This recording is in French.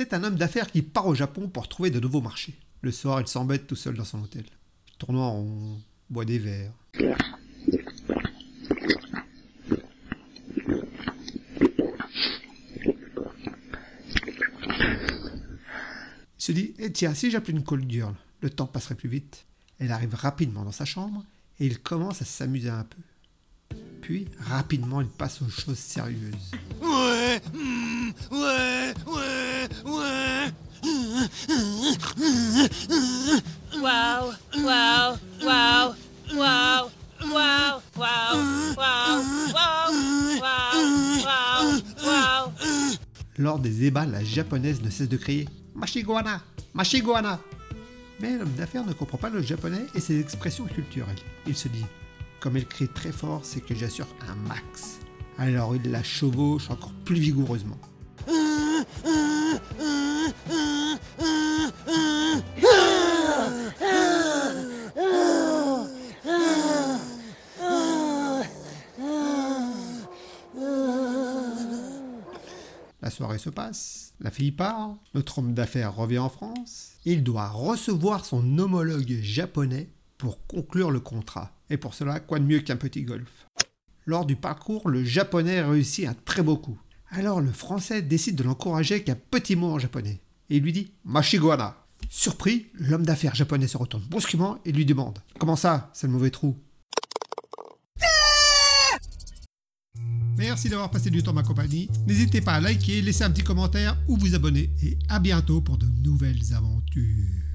C'est un homme d'affaires qui part au Japon pour trouver de nouveaux marchés. Le soir, il s'embête tout seul dans son hôtel. Il tourne en rond, boit des verres. Il se dit Eh tiens, si j'appelais une call girl, le temps passerait plus vite. Elle arrive rapidement dans sa chambre et il commence à s'amuser un peu. Puis, rapidement, il passe aux choses sérieuses. Lors des ébats, la japonaise ne cesse de crier Mashiguana Mashiguana Mais l'homme d'affaires ne comprend pas le japonais et ses expressions culturelles. Il se dit Comme elle crie très fort, c'est que j'assure un max. Alors il la chevauche encore plus vigoureusement. La soirée se passe, la fille part, notre homme d'affaires revient en France, il doit recevoir son homologue japonais pour conclure le contrat. Et pour cela, quoi de mieux qu'un petit golf? Lors du parcours, le japonais réussit un très beau coup. Alors le français décide de l'encourager avec un petit mot en japonais. Et il lui dit Mashiguana. Surpris, l'homme d'affaires japonais se retourne brusquement et lui demande Comment ça, c'est le mauvais trou? Merci d'avoir passé du temps ma compagnie. N'hésitez pas à liker, laisser un petit commentaire ou vous abonner. Et à bientôt pour de nouvelles aventures.